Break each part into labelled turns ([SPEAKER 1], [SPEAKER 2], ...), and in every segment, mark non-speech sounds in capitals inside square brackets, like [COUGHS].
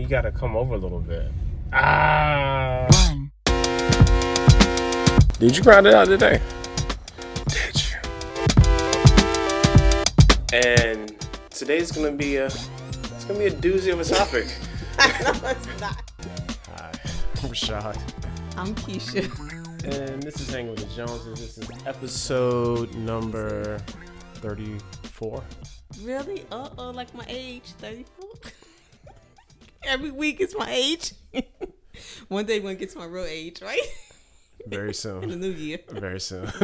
[SPEAKER 1] You gotta come over a little bit. Ah. Did you grind it out today? Did you? And today's gonna be a it's gonna be a doozy of a topic. [LAUGHS]
[SPEAKER 2] no, it's not.
[SPEAKER 1] Hi, I'm Rashad.
[SPEAKER 2] I'm Keisha.
[SPEAKER 1] And this is Hanging with the Joneses. This is episode number 34.
[SPEAKER 2] Really? Uh oh, like my age, 34. Every week is my age. [LAUGHS] One day when it gets my real age, right?
[SPEAKER 1] Very [LAUGHS] soon.
[SPEAKER 2] In the new year.
[SPEAKER 1] Very soon. [LAUGHS]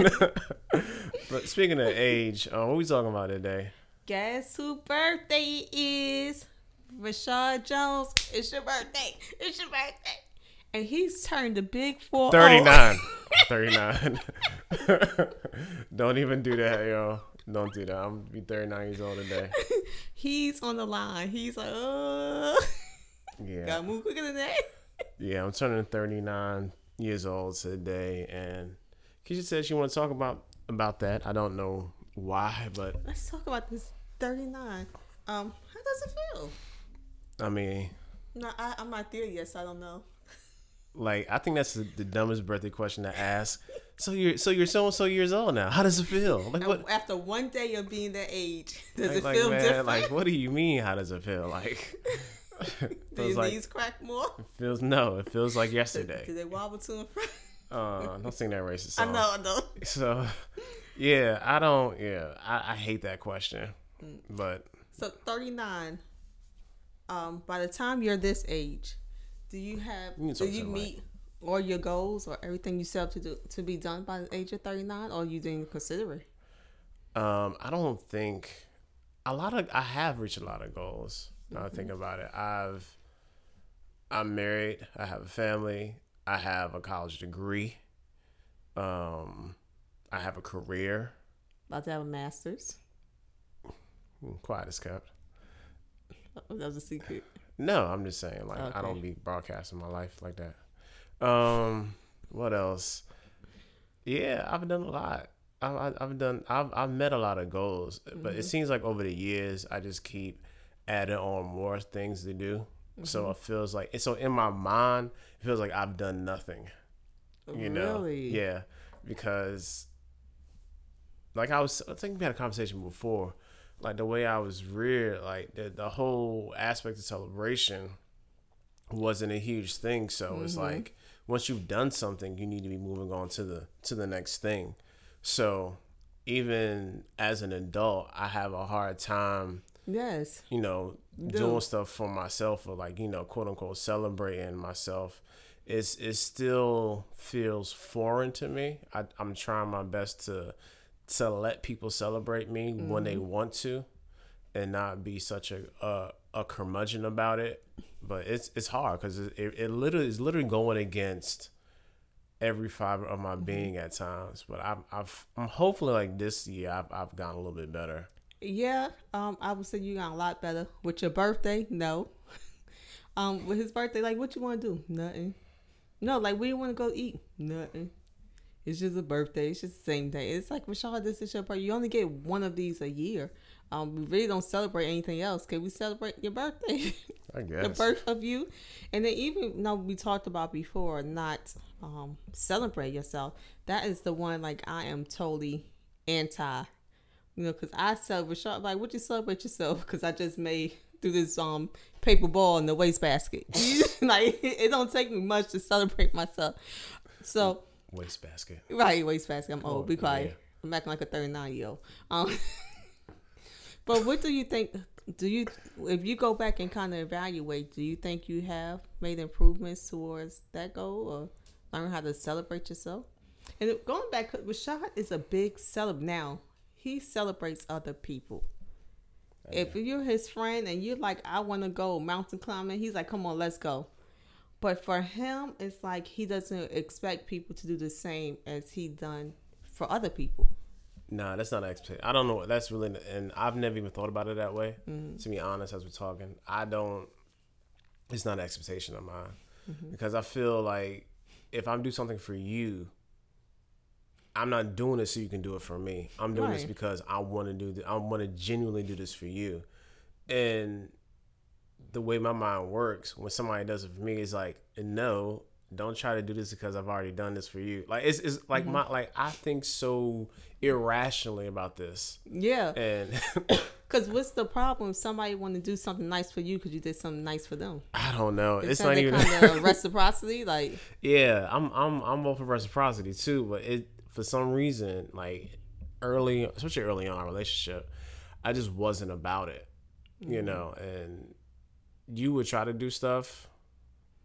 [SPEAKER 1] but speaking of age, uh, what are we talking about today?
[SPEAKER 2] Guess who birthday is? Rashad Jones. It's your birthday. It's your birthday. And he's turned a big four.
[SPEAKER 1] 39. 39. Don't even do that, yo. Don't do that. I'm be 39 years old today.
[SPEAKER 2] He's on the line. He's like, uh,
[SPEAKER 1] Yeah.
[SPEAKER 2] gotta move quicker than that. [LAUGHS]
[SPEAKER 1] Yeah, I'm turning 39 years old today, and Keisha said she want to talk about about that. I don't know why, but
[SPEAKER 2] Let's talk about this 39. Um, how does it feel?
[SPEAKER 1] I mean,
[SPEAKER 2] No, I, I'm not there yet, so I don't know.
[SPEAKER 1] like I think that's the, the dumbest birthday question to ask. So you're so you're so and so years old now. How does it feel? Like what?
[SPEAKER 2] After one day of being that age, [LAUGHS] does
[SPEAKER 1] Like,
[SPEAKER 2] it
[SPEAKER 1] like,
[SPEAKER 2] feel
[SPEAKER 1] man,
[SPEAKER 2] different?
[SPEAKER 1] like what do you mean? How does it feel? Like [LAUGHS] [LAUGHS]
[SPEAKER 2] Do your
[SPEAKER 1] like
[SPEAKER 2] knees crack more?
[SPEAKER 1] It feels no. It feels like [LAUGHS]
[SPEAKER 2] Do
[SPEAKER 1] yesterday.
[SPEAKER 2] they wobble to and fro?
[SPEAKER 1] Uh, don't sing that racist song.
[SPEAKER 2] I know, I [LAUGHS] know.
[SPEAKER 1] So, yeah, I don't. Yeah, I, I hate that question.
[SPEAKER 2] Mm.
[SPEAKER 1] But
[SPEAKER 2] So 39. Um, by the time you're this age, do you have
[SPEAKER 1] You
[SPEAKER 2] do you meet all your goals or everything you set up to do to be done by the age of 39 or you didn't consider it?
[SPEAKER 1] um, I don't think a lot of I have reached a lot of goals. Now I think about it. I've I'm married. I have a family. I have a college degree. Um, I have a career.
[SPEAKER 2] About to have a master's.
[SPEAKER 1] Quiet as kept.
[SPEAKER 2] Oh, that was a secret.
[SPEAKER 1] No, I'm just saying, like, I don't be broadcasting my life like that. Um, what else? Yeah, I've done a lot. I've, I've- I've done. I've I've met a lot of goals, but it seems like over the years, I just keep adding on more things to do. So mm-hmm. it feels like so in my mind, it feels like I've done nothing. You know? Yeah, because like I was, I think we had a conversation before. Like the way I was reared, like the the whole aspect of celebration wasn't a huge thing. So it's mm-hmm. like once you've done something, you need to be moving on to the to the next thing. So even as an adult, I have a hard time
[SPEAKER 2] Yes.
[SPEAKER 1] you know,
[SPEAKER 2] do.
[SPEAKER 1] doing stuff for myself or like, you know, quote unquote celebrating myself. It's it still feels foreign to me. I, I'm trying my best to to let people celebrate me when they mm-hmm. want to and not be such a a, a curmudgeon about it. But it's it's hard because it, it, it literally is literally going against every fiber of my mm-hmm. being at times. But I'm I've, I'm hopefully like this year I've I've gotten a little bit better.
[SPEAKER 2] Yeah, um, I would say you got a lot better with your birthday. No, [LAUGHS] um, with his birthday, like what you want to do? Nothing. No, like you want to go eat? Nothing. It's just a birthday. It's just the same day. It's like Rashad, this is your birthday. You only get one of these a year. Um, we really don't celebrate anything else. Can we celebrate your birthday? [LAUGHS]
[SPEAKER 1] I guess.
[SPEAKER 2] the birth of you, and then even you know we talked about before, not um celebrate yourself. That is the one like I am totally anti. You know, because I celebrate like, would you celebrate yourself? Because I just made through this um paper ball in the wastebasket. [LAUGHS] like it don't take me much to celebrate myself. So
[SPEAKER 1] Wastebasket.
[SPEAKER 2] right, wastebasket. I'm old. Be
[SPEAKER 1] yeah.
[SPEAKER 2] quiet. I'm acting like a 39 year old. Um, [LAUGHS] but what do you think? Do you, if you go back and kind of evaluate, do you think you have made improvements towards that goal or learn how to celebrate yourself? And going back, Rashad is a big celeb now. He celebrates other people. If you're his friend and you're like, I want to go mountain climbing, he's like, come on, let's go. But for him, it's like he doesn't expect people to do the same as he done for other people.
[SPEAKER 1] Nah, that's not an expectation. I don't know. That's really, and I've never even thought about it that way.
[SPEAKER 2] Mm-hmm.
[SPEAKER 1] To be honest, as we're talking, I don't. It's not an expectation of mine
[SPEAKER 2] Mm-hmm.
[SPEAKER 1] because I feel like if I'm do something for you, I'm not doing this so you can do it for me. I'm doing this because I want to do. Th- I want to genuinely do this for you, and the way my mind works when somebody does it for me is like no don't try to do this because i've already done this for you like it's, it's like mm-hmm. my like i think so irrationally about this
[SPEAKER 2] Yeah.
[SPEAKER 1] and [COUGHS]
[SPEAKER 2] Because what's the problem? Somebody want to do something nice for you because you did something nice for them.
[SPEAKER 1] i don't know
[SPEAKER 2] Is
[SPEAKER 1] it's not even
[SPEAKER 2] kind of [LAUGHS] reciprocity? Like,
[SPEAKER 1] yeah i'm i'm i'm all for reciprocity too but it for some reason like early especially early on in our relationship i just wasn't about it you know and you would try to do stuff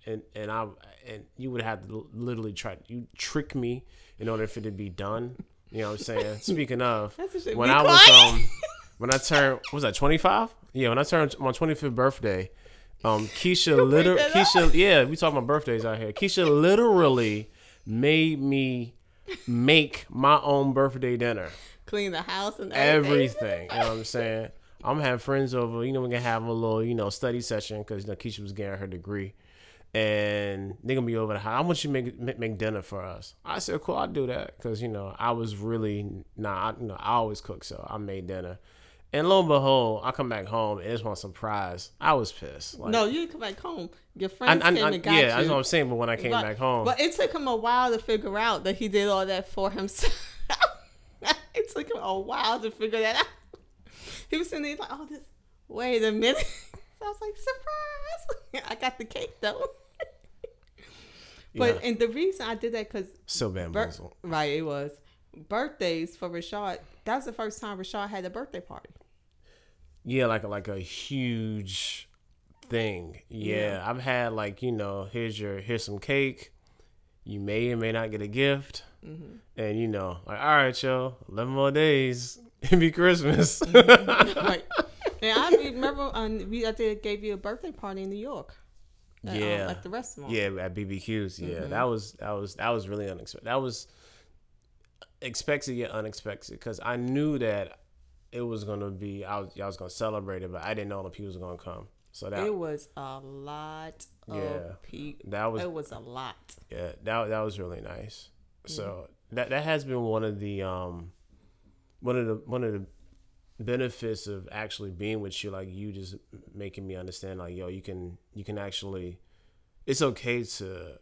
[SPEAKER 1] and and i and you would have to literally try you trick me in order for it to be done you know what i'm saying? [LAUGHS] Speaking of
[SPEAKER 2] That's a shit.
[SPEAKER 1] when i was
[SPEAKER 2] quiet.
[SPEAKER 1] um when i turned what was that 25 yeah when i turned my 25th birthday um [LAUGHS] keisha literally keisha yeah we talking about birthdays out here. Keisha literally made me make my own birthday dinner
[SPEAKER 2] clean the house and everything.
[SPEAKER 1] everything. You know what I'm saying? I'm gonna have friends over. You know, we're gonna have a little, you know, study session because you know, Keisha was getting her degree, and they gonna be over the house. I want you to make make, make dinner for us. I said, cool, I'll do that because you know I was really nah. I, you know, I always cook, so I made dinner. And lo and behold, I come back home and it's one surprise. I was pissed. Like,
[SPEAKER 2] No, you come back home. Your friends
[SPEAKER 1] I,
[SPEAKER 2] came
[SPEAKER 1] I,
[SPEAKER 2] and got
[SPEAKER 1] yeah,
[SPEAKER 2] you.
[SPEAKER 1] that's what I'm saying. But when I came
[SPEAKER 2] But-
[SPEAKER 1] back home,
[SPEAKER 2] But it took him a while to figure out that he did all that for himself. [LAUGHS] it took him a while to figure that out. He was sitting there like, oh, this, wait a minute. [LAUGHS] So I was like, surprise. [LAUGHS] I got the cake though. But
[SPEAKER 1] Yeah.
[SPEAKER 2] and the reason I did that because
[SPEAKER 1] so bamboozled.
[SPEAKER 2] right, it was birthdays for Rashad. That was the first time Rashad had a birthday party.
[SPEAKER 1] Yeah, like a, like a huge thing. Yeah,
[SPEAKER 2] Yeah.
[SPEAKER 1] I've had like you know, here's your here's some cake. You may or may not get a gift,
[SPEAKER 2] Mm-hmm.
[SPEAKER 1] and you know, like all right, yo, eleven more days, [LAUGHS] it'd be Christmas. [LAUGHS]
[SPEAKER 2] right. And I remember um, we I did gave you a birthday party in New York. At, um,
[SPEAKER 1] Yeah.
[SPEAKER 2] at the restaurant.
[SPEAKER 1] yeah, at BBQs. Yeah,
[SPEAKER 2] Mm-hmm.
[SPEAKER 1] that was that was that was really unexpected. That was expected yet unexpected because I knew that it was gonna be I was I was gonna celebrate it, but I didn't know the people was gonna come. So that
[SPEAKER 2] It was a lot of
[SPEAKER 1] Yeah.
[SPEAKER 2] people.
[SPEAKER 1] that was
[SPEAKER 2] It was a lot.
[SPEAKER 1] Yeah, that that was really nice. So that that has been one of the um one of the one of the benefits of actually being with you like you just making me understand like yo you can you can actually it's okay to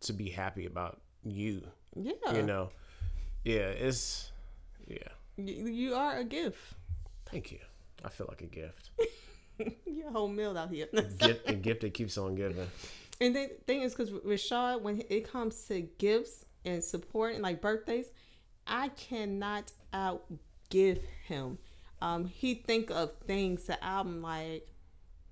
[SPEAKER 1] to be happy about you
[SPEAKER 2] Yeah.
[SPEAKER 1] you know yeah it's yeah
[SPEAKER 2] You, are a gift.
[SPEAKER 1] thank you i feel like a gift [LAUGHS]
[SPEAKER 2] You're a whole meal out here. [LAUGHS]
[SPEAKER 1] gift a gift that keeps on giving
[SPEAKER 2] And the thing is, because Rashad, when it comes to gifts and support and like birthdays, I cannot outgive him. Um, he think of things that I'm like,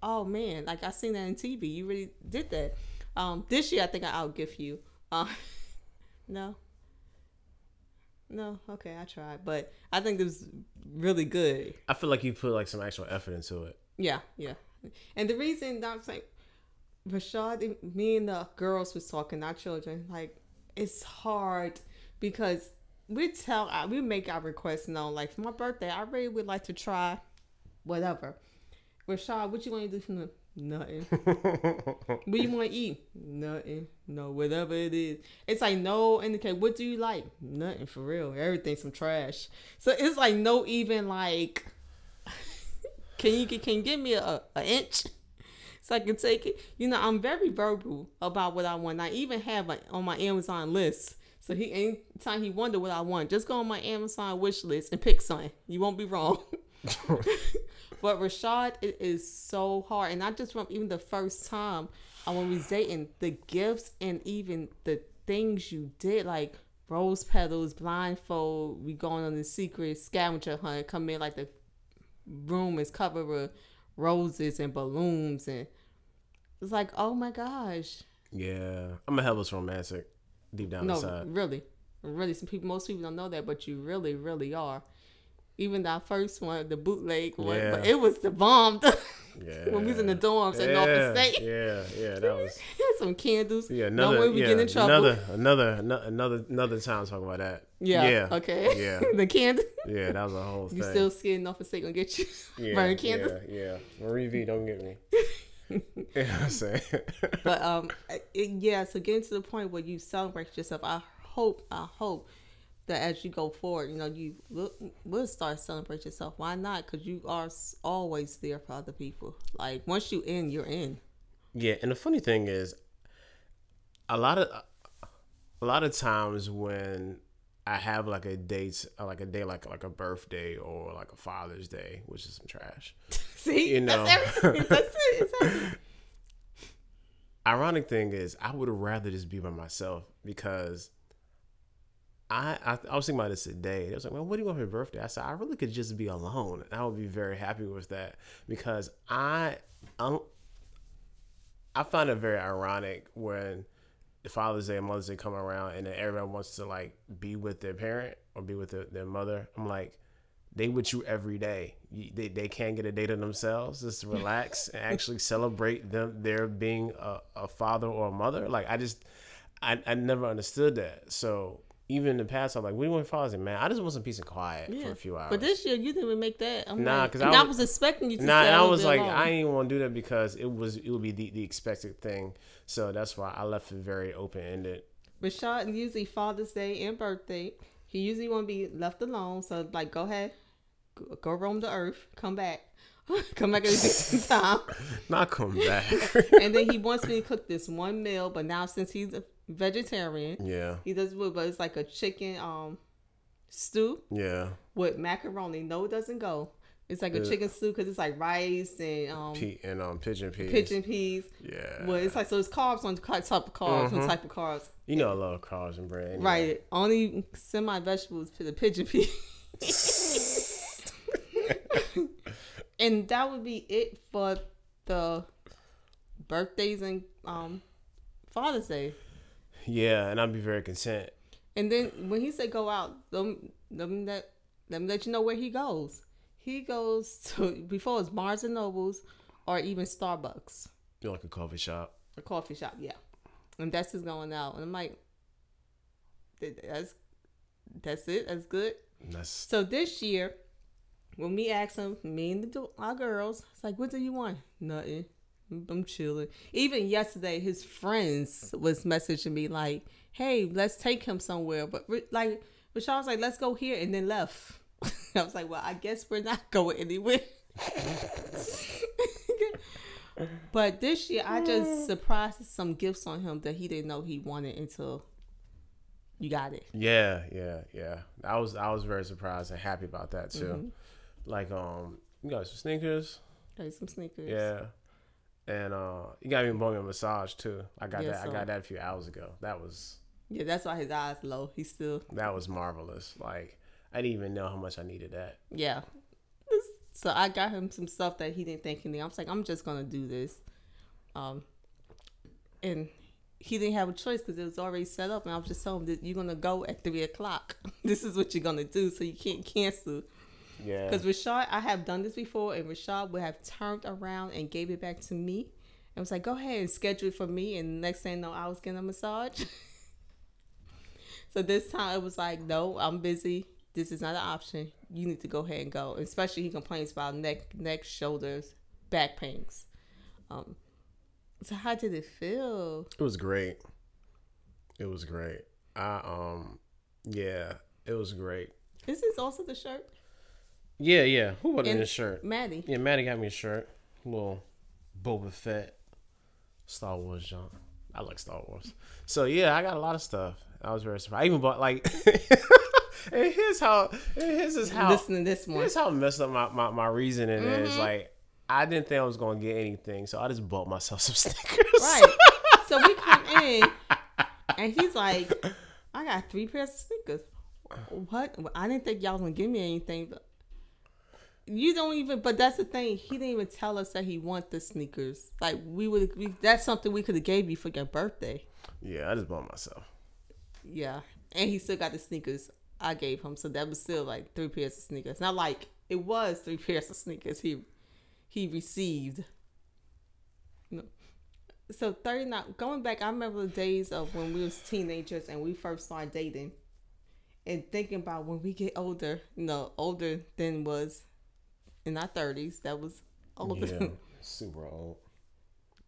[SPEAKER 2] oh man, like I seen that on TV. You really did that. Um, this year I think I outgive you. Uh, [LAUGHS] no. No, okay, I tried, but I think it was really good.
[SPEAKER 1] i feel like you put like some actual effort into it
[SPEAKER 2] Yeah, yeah. And the reason that I'm saying, Rashad, me and the girls was talking, our children, like it's hard because we tell, uh, we make our requests known. Like for my birthday, I really would like to try whatever. Rashad, what you want to do for the nothing? [LAUGHS] what you want to eat? Nothing. No, whatever it is. It's like no indicate. What do you like? Nothing for real. Everything some trash. So it's like no even like. [LAUGHS] Can you can you give me a, a inch so I can take it? You know, I'm very verbal about what I want. I even have it on my Amazon list. So he anytime he wonder what I want, just go on my Amazon wish list and pick something. You won't be wrong. [LAUGHS] [LAUGHS] but Rashad, it is so hard, and I just remember even the first time uh, when we was dating, the gifts and even the things you did, like rose petals, blindfold. We going on the secret scavenger hunt. Come in like the room is covered with roses and balloons, and it's like, oh my gosh,
[SPEAKER 1] yeah i'm a helpless romantic deep down
[SPEAKER 2] no,
[SPEAKER 1] inside
[SPEAKER 2] really, really. Some people, most people don't know that, but you really, really are. Even that first one, the bootleg one, but it was the bomb.
[SPEAKER 1] yeah [LAUGHS]
[SPEAKER 2] when we was in the dorms in Norfolk
[SPEAKER 1] yeah,
[SPEAKER 2] State.
[SPEAKER 1] yeah yeah that [LAUGHS] was
[SPEAKER 2] Some candles.
[SPEAKER 1] Yeah,
[SPEAKER 2] no
[SPEAKER 1] another.
[SPEAKER 2] way we
[SPEAKER 1] yeah,
[SPEAKER 2] get in trouble.
[SPEAKER 1] Another, another, another, another time talking about that.
[SPEAKER 2] yeah.
[SPEAKER 1] yeah,
[SPEAKER 2] Okay.
[SPEAKER 1] yeah. [LAUGHS]
[SPEAKER 2] the candle.
[SPEAKER 1] yeah. That was a whole thing.
[SPEAKER 2] You still scared Norfolk State gonna get you
[SPEAKER 1] yeah,
[SPEAKER 2] burn candles.
[SPEAKER 1] Yeah, yeah. Marie V, don't get me. you know what I'm saying?
[SPEAKER 2] But um, it, yeah. So getting to the point where you celebrate yourself, I hope, I hope that as you go forward, you know, you will, will start celebrate yourself. Why not? Because you are always there for other people. Like once you in, you're in.
[SPEAKER 1] Yeah, and the funny thing is, a lot of a lot of times when I have like a date, like a day, like like a birthday or like a Father's Day, which is some trash. [LAUGHS]
[SPEAKER 2] See,
[SPEAKER 1] You know.
[SPEAKER 2] that's everything. That's it. Exactly. [LAUGHS]
[SPEAKER 1] Ironic thing is, I would rather just be by myself because. I, I, I was thinking about this today. It was like, well, what do you want for your birthday? I said, I really could just be alone. And I would be very happy with that because I, I'm, I find it very ironic when the Father's Day and Mother's Day come around and then everyone wants to like be with their parent or be with their, their mother. I'm like, they with you every day. You, they, they can't get a day to themselves. Just [LAUGHS] relax and actually celebrate them their being a, a father or a mother. Like I just, I, I never understood that. So even in the past, I'm like, what do you want for Father's Day, man? I just want some peace and quiet for a few hours.
[SPEAKER 2] But this year you didn't even make that. I'm
[SPEAKER 1] Nah,
[SPEAKER 2] like,
[SPEAKER 1] 'cause
[SPEAKER 2] and
[SPEAKER 1] I
[SPEAKER 2] I
[SPEAKER 1] was-
[SPEAKER 2] expecting you to
[SPEAKER 1] Nah, and I was like,
[SPEAKER 2] alone.
[SPEAKER 1] I ain't want to do that because it was it would be the, the expected thing. So that's why I left it very open ended.
[SPEAKER 2] Rashad usually Father's Day and birthday, he usually want to be left alone. So like, go ahead, go, go roam the earth, come back, [LAUGHS] come back at a decent [LAUGHS] time.
[SPEAKER 1] Not come back. [LAUGHS]
[SPEAKER 2] and then he wants me to cook this one meal, but now since he's a vegetarian,
[SPEAKER 1] yeah,
[SPEAKER 2] he does but it's like a chicken um stew
[SPEAKER 1] yeah.
[SPEAKER 2] with macaroni. No, it doesn't go. It's like a chicken stew because it's like rice and um
[SPEAKER 1] Pe- and um pigeon peas.
[SPEAKER 2] pigeon peas.
[SPEAKER 1] Yeah.
[SPEAKER 2] Well, it's like so it's carbs on type of carbs,
[SPEAKER 1] Mm-hmm.
[SPEAKER 2] one type of carbs.
[SPEAKER 1] you know I love carbs and bread. anyway.
[SPEAKER 2] Right. Only semi vegetables to the pigeon peas. [LAUGHS] and that would be it for the birthdays and um Father's Day.
[SPEAKER 1] Yeah, and I'd be very content.
[SPEAKER 2] And then when he said go out, let me, let me let let me let you know where he goes. He goes to before it's Barnes and Nobles or even Starbucks,
[SPEAKER 1] You like a coffee shop.
[SPEAKER 2] a coffee shop, yeah. And that's his going out. And I'm like, that's that's it. That's good.
[SPEAKER 1] That's
[SPEAKER 2] So this year, when we asked him, me and the, our girls, it's like, what do you want? Nothing. I'm chilling. Even yesterday, his friends was messaging me like, "Hey, let's take him somewhere." But like, Rashad was like, "Let's go here," and then left. [LAUGHS] I was like, "Well, I guess we're not [LAUGHS] going anywhere." [LAUGHS] but this year, I just [SIGHS] surprised some gifts on him that he didn't know he wanted until you got it.
[SPEAKER 1] yeah, yeah, yeah. I was I was very surprised and happy about that too.
[SPEAKER 2] Mm-hmm.
[SPEAKER 1] Like um, you got some sneakers.
[SPEAKER 2] Got some sneakers.
[SPEAKER 1] Yeah. And uh, you got me me a massage too. I got
[SPEAKER 2] Yeah,
[SPEAKER 1] that.
[SPEAKER 2] so-
[SPEAKER 1] I got that a few hours ago. That was
[SPEAKER 2] Yeah, that's why his eyes low. He's still
[SPEAKER 1] that was marvelous. Like I didn't even know how much I needed that.
[SPEAKER 2] yeah. So I got him some stuff that he didn't think he needed. I was like, I'm just gonna do this, um, and he didn't have a choice because it was already set up. And I was just telling him that you're gonna go at three o'clock. [LAUGHS] this is what you're gonna do, so you can't cancel.
[SPEAKER 1] Yeah.
[SPEAKER 2] Because Rashad, I have done this before, and Rashad would have turned around and gave it back to me, and was like, "Go ahead and schedule it for me." And next thing you know, I was getting a massage. [LAUGHS] so this time it was like, "No, I'm busy. This is not an option. You need to go ahead and go." Especially he complains about neck, neck, shoulders, back pains. Um. So how did it feel?
[SPEAKER 1] It was great. It was great. I um yeah, it was great.
[SPEAKER 2] This is this also the shirt?
[SPEAKER 1] Yeah, yeah. Who bought me
[SPEAKER 2] And-
[SPEAKER 1] this shirt?
[SPEAKER 2] Maddie.
[SPEAKER 1] Yeah, Maddie got me a shirt. little Boba Fett Star Wars junk. I like Star Wars. So yeah, I got a lot of stuff. I was very surprised. I even bought like [LAUGHS] and here's how and here's is how
[SPEAKER 2] Listen to this one.
[SPEAKER 1] Here's how messed up my, my, my reasoning
[SPEAKER 2] Mm-hmm.
[SPEAKER 1] is. Like I didn't think I was gonna get anything, so I just bought myself some [LAUGHS] Snickers.
[SPEAKER 2] Right. so we come in, and he's like, "I got three pairs of sneakers." What? I didn't think y'all was gonna give me anything, but you don't even. But that's the thing. He didn't even tell us that he want the sneakers. Like we would. We, that's something we could have gave you for your birthday.
[SPEAKER 1] yeah, I just bought myself.
[SPEAKER 2] Yeah, and he still got the sneakers I gave him, so that was still like three pairs of sneakers. Not like it was three [LAUGHS] pairs of sneakers he he received. No. So thirty nine. Going back, I remember the days of when we was teenagers and we first started dating, and thinking about when we get older. You know, older than was in our thirties. That was older.
[SPEAKER 1] Yeah, [LAUGHS] super old.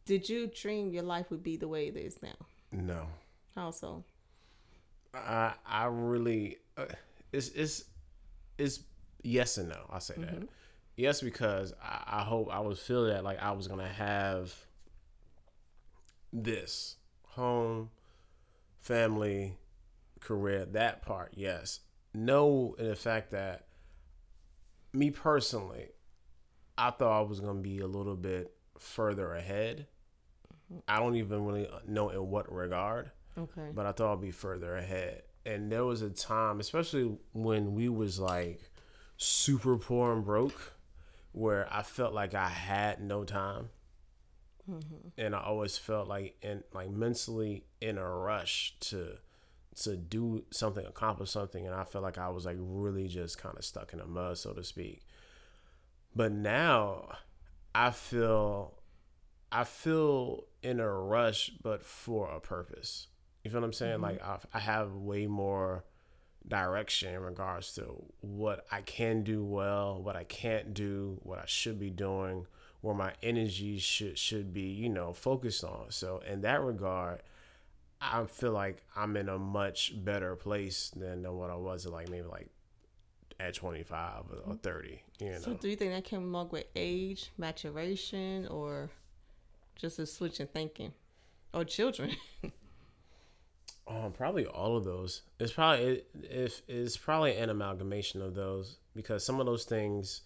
[SPEAKER 2] Did you dream your life would be the way it is now?
[SPEAKER 1] No,
[SPEAKER 2] How so?
[SPEAKER 1] I I really uh, it's it's it's yes and no. I'll say that. Yes, because I, I hope I was feel that like I was gonna have this home, family, career, that part, yes. No, in the fact that me personally, I thought I was gonna be a little bit further ahead. I don't even really know in what regard,
[SPEAKER 2] Okay.
[SPEAKER 1] but I thought I'd be further ahead. And there was a time, especially when we was like super poor and broke, where I felt like I had no time, mm-hmm. and I always felt like in like mentally in a rush to to do something, accomplish something, and I felt like I was like really just kind of stuck in the mud, so to speak. But now I feel I feel in a rush, but for a purpose. You feel what I'm saying? Mm-hmm. Like I, I have way more direction in regards to what I can do well, what I can't do, what I should be doing, where my energy should should be, you know, focused on. So in that regard, I feel like I'm in a much better place than, than what I was at like maybe like at 25 or 30. You know.
[SPEAKER 2] So do you think that came along with age, maturation, or just a switch in thinking, or children? [LAUGHS]
[SPEAKER 1] Um, probably all of those. It's probably it, if it's probably an amalgamation of those because some of those things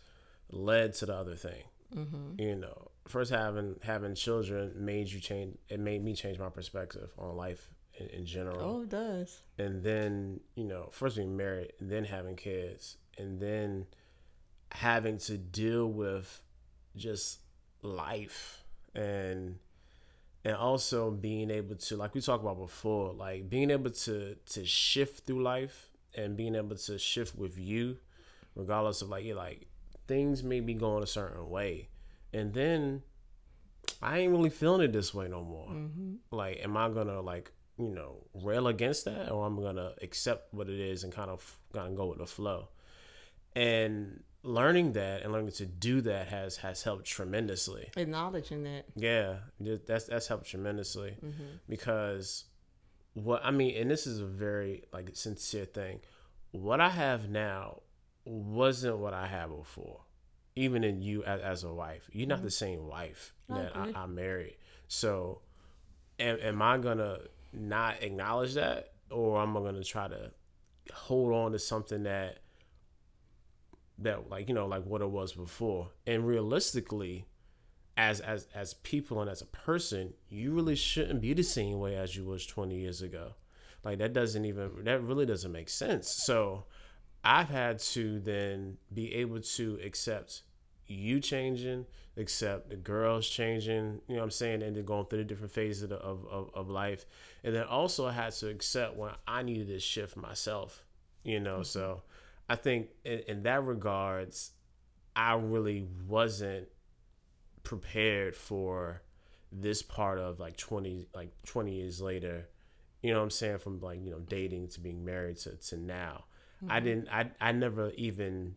[SPEAKER 1] led to the other thing. Mm-hmm. You know, first having having children made you change. It made me change my perspective on life in, in general.
[SPEAKER 2] oh, it does.
[SPEAKER 1] And then you know, first being married, and then having kids, and then having to deal with just life and and also being able to like we talked about before like being able to to shift through life and being able to shift with you regardless of like you're like things may be going a certain way and then i ain't really feeling it this way no more mm-hmm. like am i gonna like you know rail against that or i'm gonna accept what it is and kind of kind of go with the flow and learning that and learning to do that has has helped tremendously
[SPEAKER 2] Acknowledging that.
[SPEAKER 1] yeah, that's that's helped tremendously mm-hmm. because what I mean, and this is a very like sincere thing. What I have now wasn't what I had before. Even in you as, as a wife, you're not the mm-hmm. same wife that I. I married. So, am, am I gonna not acknowledge that, or am I gonna try to hold on to something that that like you know like what it was before? And realistically, as as as people and as a person, you really shouldn't be the same way as you was 20 years ago. Like that doesn't even that really doesn't make sense. So I've had to then be able to accept you changing, except the girls changing, you know what I'm saying, and then going through the different phases of, of, of, life. And then also I had to accept when I needed this shift myself, you know. So I think in, in that regards, I really wasn't prepared for this part of like 20 like 20 years later you know what i'm saying from like you know dating to being married to, to now i mm-hmm. didn't I, I never even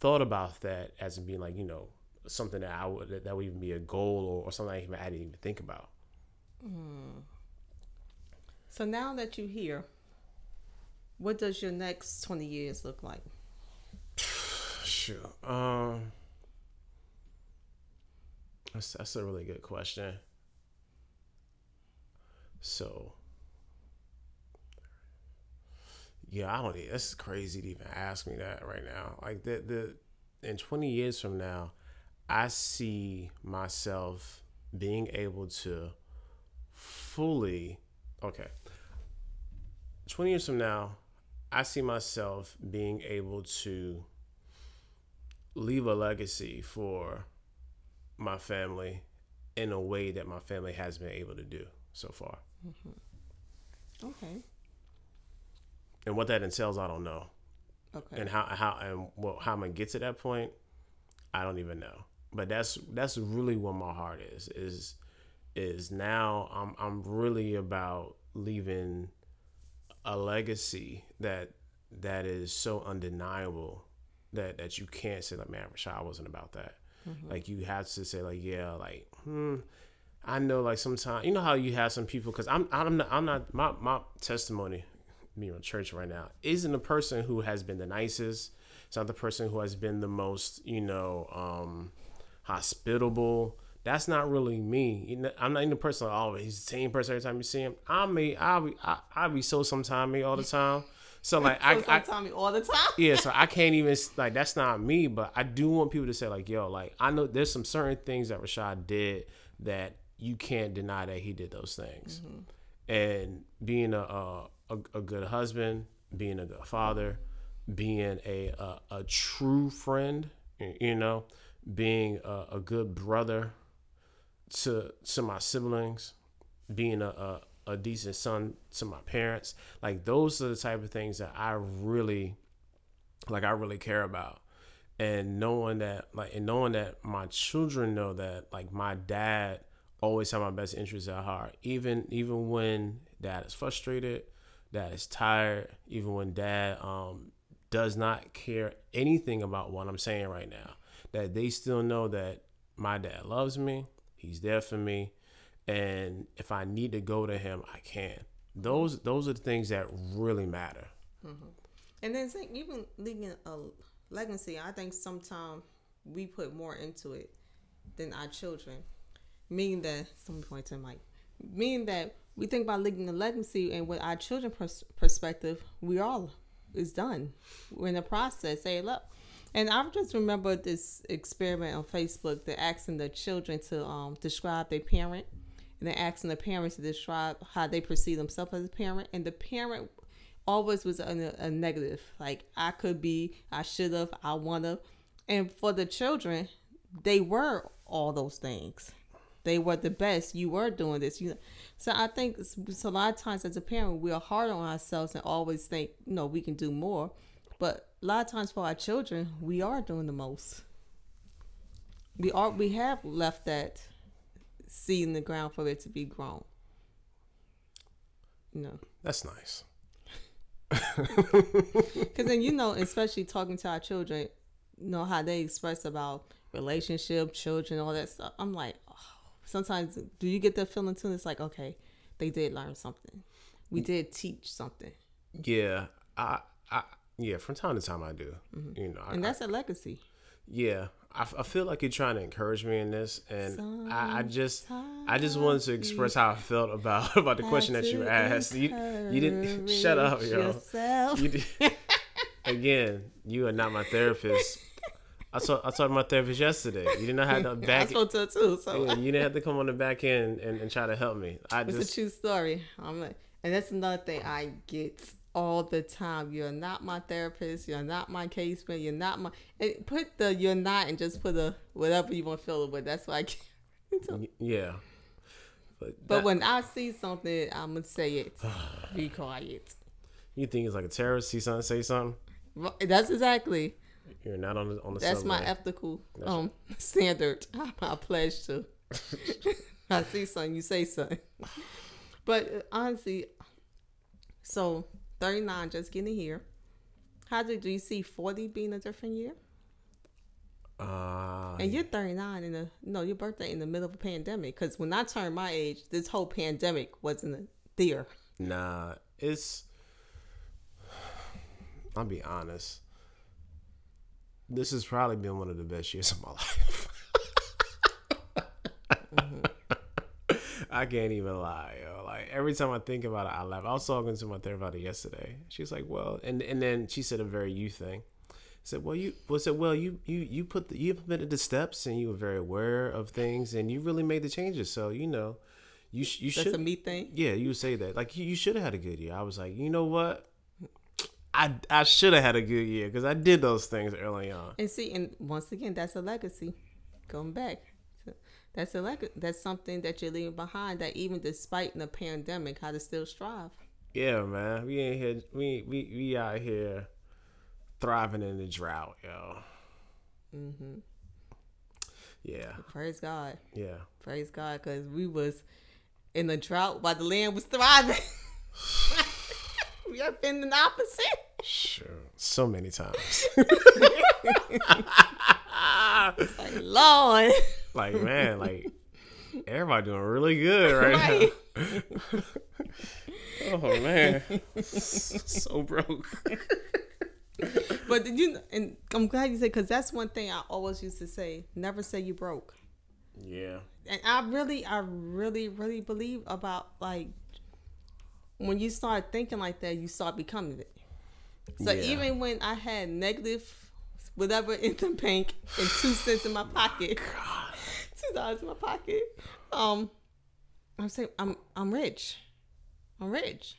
[SPEAKER 1] thought about that as being like you know something that i would that, would even be a goal or, or something I, even, I didn't even think about
[SPEAKER 2] So now that you're here, what does your next 20 years look like? [SIGHS]
[SPEAKER 1] Sure. Um, that's that's a really good question. So, yeah, I don't. That's crazy to even ask me that right now. Like the the in twenty years from now, I see myself being able to fully okay. Twenty years from now, I see myself being able to leave a legacy for my family in a way that my family has been able to do so far. Mm-hmm.
[SPEAKER 2] Okay.
[SPEAKER 1] And what that entails, I don't know.
[SPEAKER 2] Okay.
[SPEAKER 1] And how how and well, how I'm gonna get to that point, I don't even know. But that's that's really what my heart is is is now I'm I'm really about leaving a legacy that that is so undeniable that that you can't say like man Rashad wasn't about that. Like you have to say like yeah like hmm I know like sometimes you know how you have some people because I'm I'm not I'm not my my testimony being in church right now isn't the person who has been the nicest. It's not the person who has been the most, you know, um, hospitable. That's not really me. You know, I'm not even the person like, oh, he's the same person every time you see him. I mean, I'll be, I, I'll be so sometime me all the time. So like, [LAUGHS] I,
[SPEAKER 2] I, tell me all the time.
[SPEAKER 1] yeah, so I [LAUGHS] can't even like that's not me. But I do want people to say like, yo, like I know there's some certain things that Rashad did that you can't deny that he did those things. Mm-hmm. And being a, a, a good husband, being a good father, being a a, a true friend, you know, being a, a, good brother to to my siblings, being a, a a decent son to my parents. Like those are the type of things that I really like I really care about. And knowing that like and knowing that my children know that like my dad always have my best interests at heart. Even even when dad is frustrated, dad is tired, even when dad um does not care anything about what I'm saying right now. That they still know that my dad loves me, he's there for me, and if I need to go to him, I can. Those those are the things that really matter.
[SPEAKER 2] Mm-hmm. And then even leaving a legacy, I think sometimes we put more into it than our children meaning that some point to Mike, meaning that we think about leaving a legacy, and with our children pers- perspective, we all is done. We're in the process. Say, look, and I just remember this experiment on Facebook. They're asking the children to um, describe their parent, and they're asking the parents to describe how they perceive themselves as a parent, and the parent always was a, a negative. Like I could be, I should have, I wanna, and for the children, they were all those things they were the best. You were doing this. You, so I think so a lot of times as a parent, we are hard on ourselves and always think, you know, we can do more. But a lot of times for our children, we are doing the most. We are. We have left that seed in the ground for it to be grown. You know.
[SPEAKER 1] That's nice. [LAUGHS]
[SPEAKER 2] Because then you know, especially talking to our children, you know how they express about relationship, children, all that stuff. I'm like, sometimes do you get that feeling too? It's like, okay, they did learn something. We did teach something.
[SPEAKER 1] Yeah, I, I, yeah. From time to time, I do. Mm-hmm. You know,
[SPEAKER 2] and that's a legacy.
[SPEAKER 1] Yeah, I, I feel like you're trying to encourage me in this, and I, I just, I just wanted to express how I felt about [LAUGHS] about the question that you asked. You, you didn't [LAUGHS] shut up, yo. You did, [LAUGHS] again, you are not my therapist. I saw I saw my therapist yesterday. You didn't have to [LAUGHS] back.
[SPEAKER 2] I spoke to her too. So
[SPEAKER 1] yeah, you didn't have to come on the back end and, and try to help me. I
[SPEAKER 2] it's
[SPEAKER 1] just,
[SPEAKER 2] a true story. I'm like, and that's another thing I get all the time. You're not my therapist. You're not my case man. You're not my. And put the you're not and just put the whatever you want to fill it with. That's why I get. [LAUGHS]
[SPEAKER 1] yeah.
[SPEAKER 2] But, but when I see something, I'm gonna say it. [SIGHS] Be quiet.
[SPEAKER 1] You think it's like a terrorist? See something, say something.
[SPEAKER 2] That's exactly.
[SPEAKER 1] You're not on the on the.
[SPEAKER 2] That's
[SPEAKER 1] subway.
[SPEAKER 2] my ethical That's um [LAUGHS] standard. I pledge to. I see something, you say something. [LAUGHS] But uh, honestly, so 39 just getting here. How did do you see 40 being a different year?
[SPEAKER 1] Uh,
[SPEAKER 2] and you're 39 in the no, your birthday in the middle of a pandemic. Because when I turned my age, this whole pandemic wasn't there.
[SPEAKER 1] Nah, it's. I'll be honest this has probably been one of the best years of my [LAUGHS] life. mm-hmm. I can't even lie, yo. Like every time I think about it, I laugh. I was talking to my therapist yesterday. She's like, "Well," and and then she said a very you thing. I said, "Well, you was it well you you you put the, you implemented the steps and you were very aware of things and you really made the changes. So you know, you you should."
[SPEAKER 2] That's a me thing.
[SPEAKER 1] Yeah, you say that. Like you, you should have had a good year. I was like, you know what? I I should have had a good year because I did those things early on.
[SPEAKER 2] And see, and once again, that's a legacy. Going back, that's a leg- That's something that you're leaving behind. That even despite the pandemic, how to still strive.
[SPEAKER 1] Yeah, man. We ain't here. We we we out here thriving in the drought, yo. Mhm. Yeah.
[SPEAKER 2] Praise God.
[SPEAKER 1] Yeah.
[SPEAKER 2] Praise God, because we was in the drought while the land was thriving. [LAUGHS] we have been the opposite.
[SPEAKER 1] Sure. So many times.
[SPEAKER 2] like, Lord.
[SPEAKER 1] Like, man, like, everybody doing really good right, right. now. [LAUGHS] oh man, [LAUGHS] so broke.
[SPEAKER 2] but did you and I'm glad you said because that's one thing I always used to say: never say you broke.
[SPEAKER 1] Yeah.
[SPEAKER 2] And I really, I really, really believe about like when you start thinking like that, you start becoming it. So
[SPEAKER 1] Yeah.
[SPEAKER 2] even when I had negative whatever in the bank and two cents in my pocket, [LAUGHS] two dollars in my pocket, um, I'm saying I'm I'm rich. I'm rich.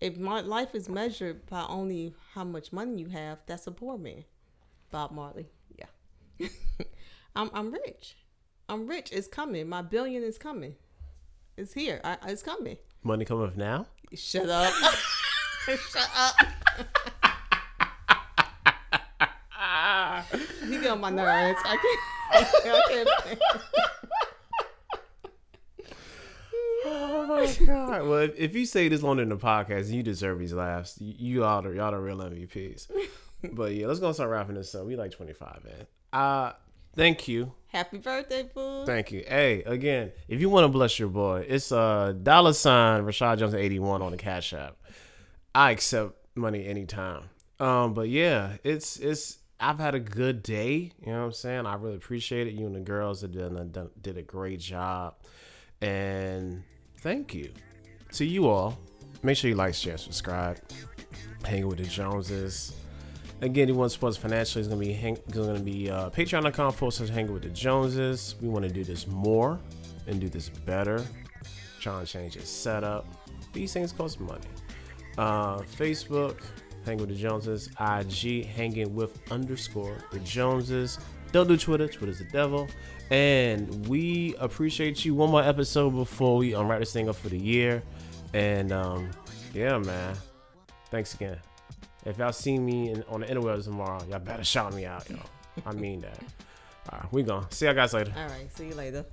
[SPEAKER 2] If my life is measured by only how much money you have, that's a poor man. Bob Marley. Yeah. [LAUGHS] I'm I'm rich. I'm rich. It's coming. My billion is coming. It's here. I, it's coming.
[SPEAKER 1] Money coming up now.
[SPEAKER 2] Shut up. [LAUGHS] Shut up. [LAUGHS] you get on my nerves. I can't. [LAUGHS] I can't.
[SPEAKER 1] Oh my god! Well, if, you say this long in the podcast, you deserve these laughs. You, all the y'all the real MVPs. but yeah, let's go start wrapping this up. We like twenty five, man. Uh thank you,
[SPEAKER 2] Happy birthday, boo.
[SPEAKER 1] thank you. Hey, again, if you want to bless your boy, it's uh dollar sign Rashad Jones eighty one on the Cash App. I accept money anytime. Um, but yeah, it's it's. I've had a good day. You know what I'm saying? I really appreciate it. You and the girls have done, done did a great job, and thank you to you all. Make sure you like, share, subscribe. Hanging with the Joneses. Again, you want to support us financially? It's gonna be hang, gonna be uh, Patreon.com forward slash Hanging with the Joneses. We want to do this more and do this better. Trying to change its setup. These things cost money. Uh, Facebook, Hang with the Joneses. IG, Hanging with underscore the Joneses. Don't do Twitter. Twitter's the devil. And we appreciate you. One more episode before we unwrap this thing up for the year. And um, yeah, man. Thanks again. If y'all see me in, on the interwebs tomorrow, y'all better shout me out, yo. I mean that. All right, we gone. See y'all guys later.
[SPEAKER 2] All right. See you later.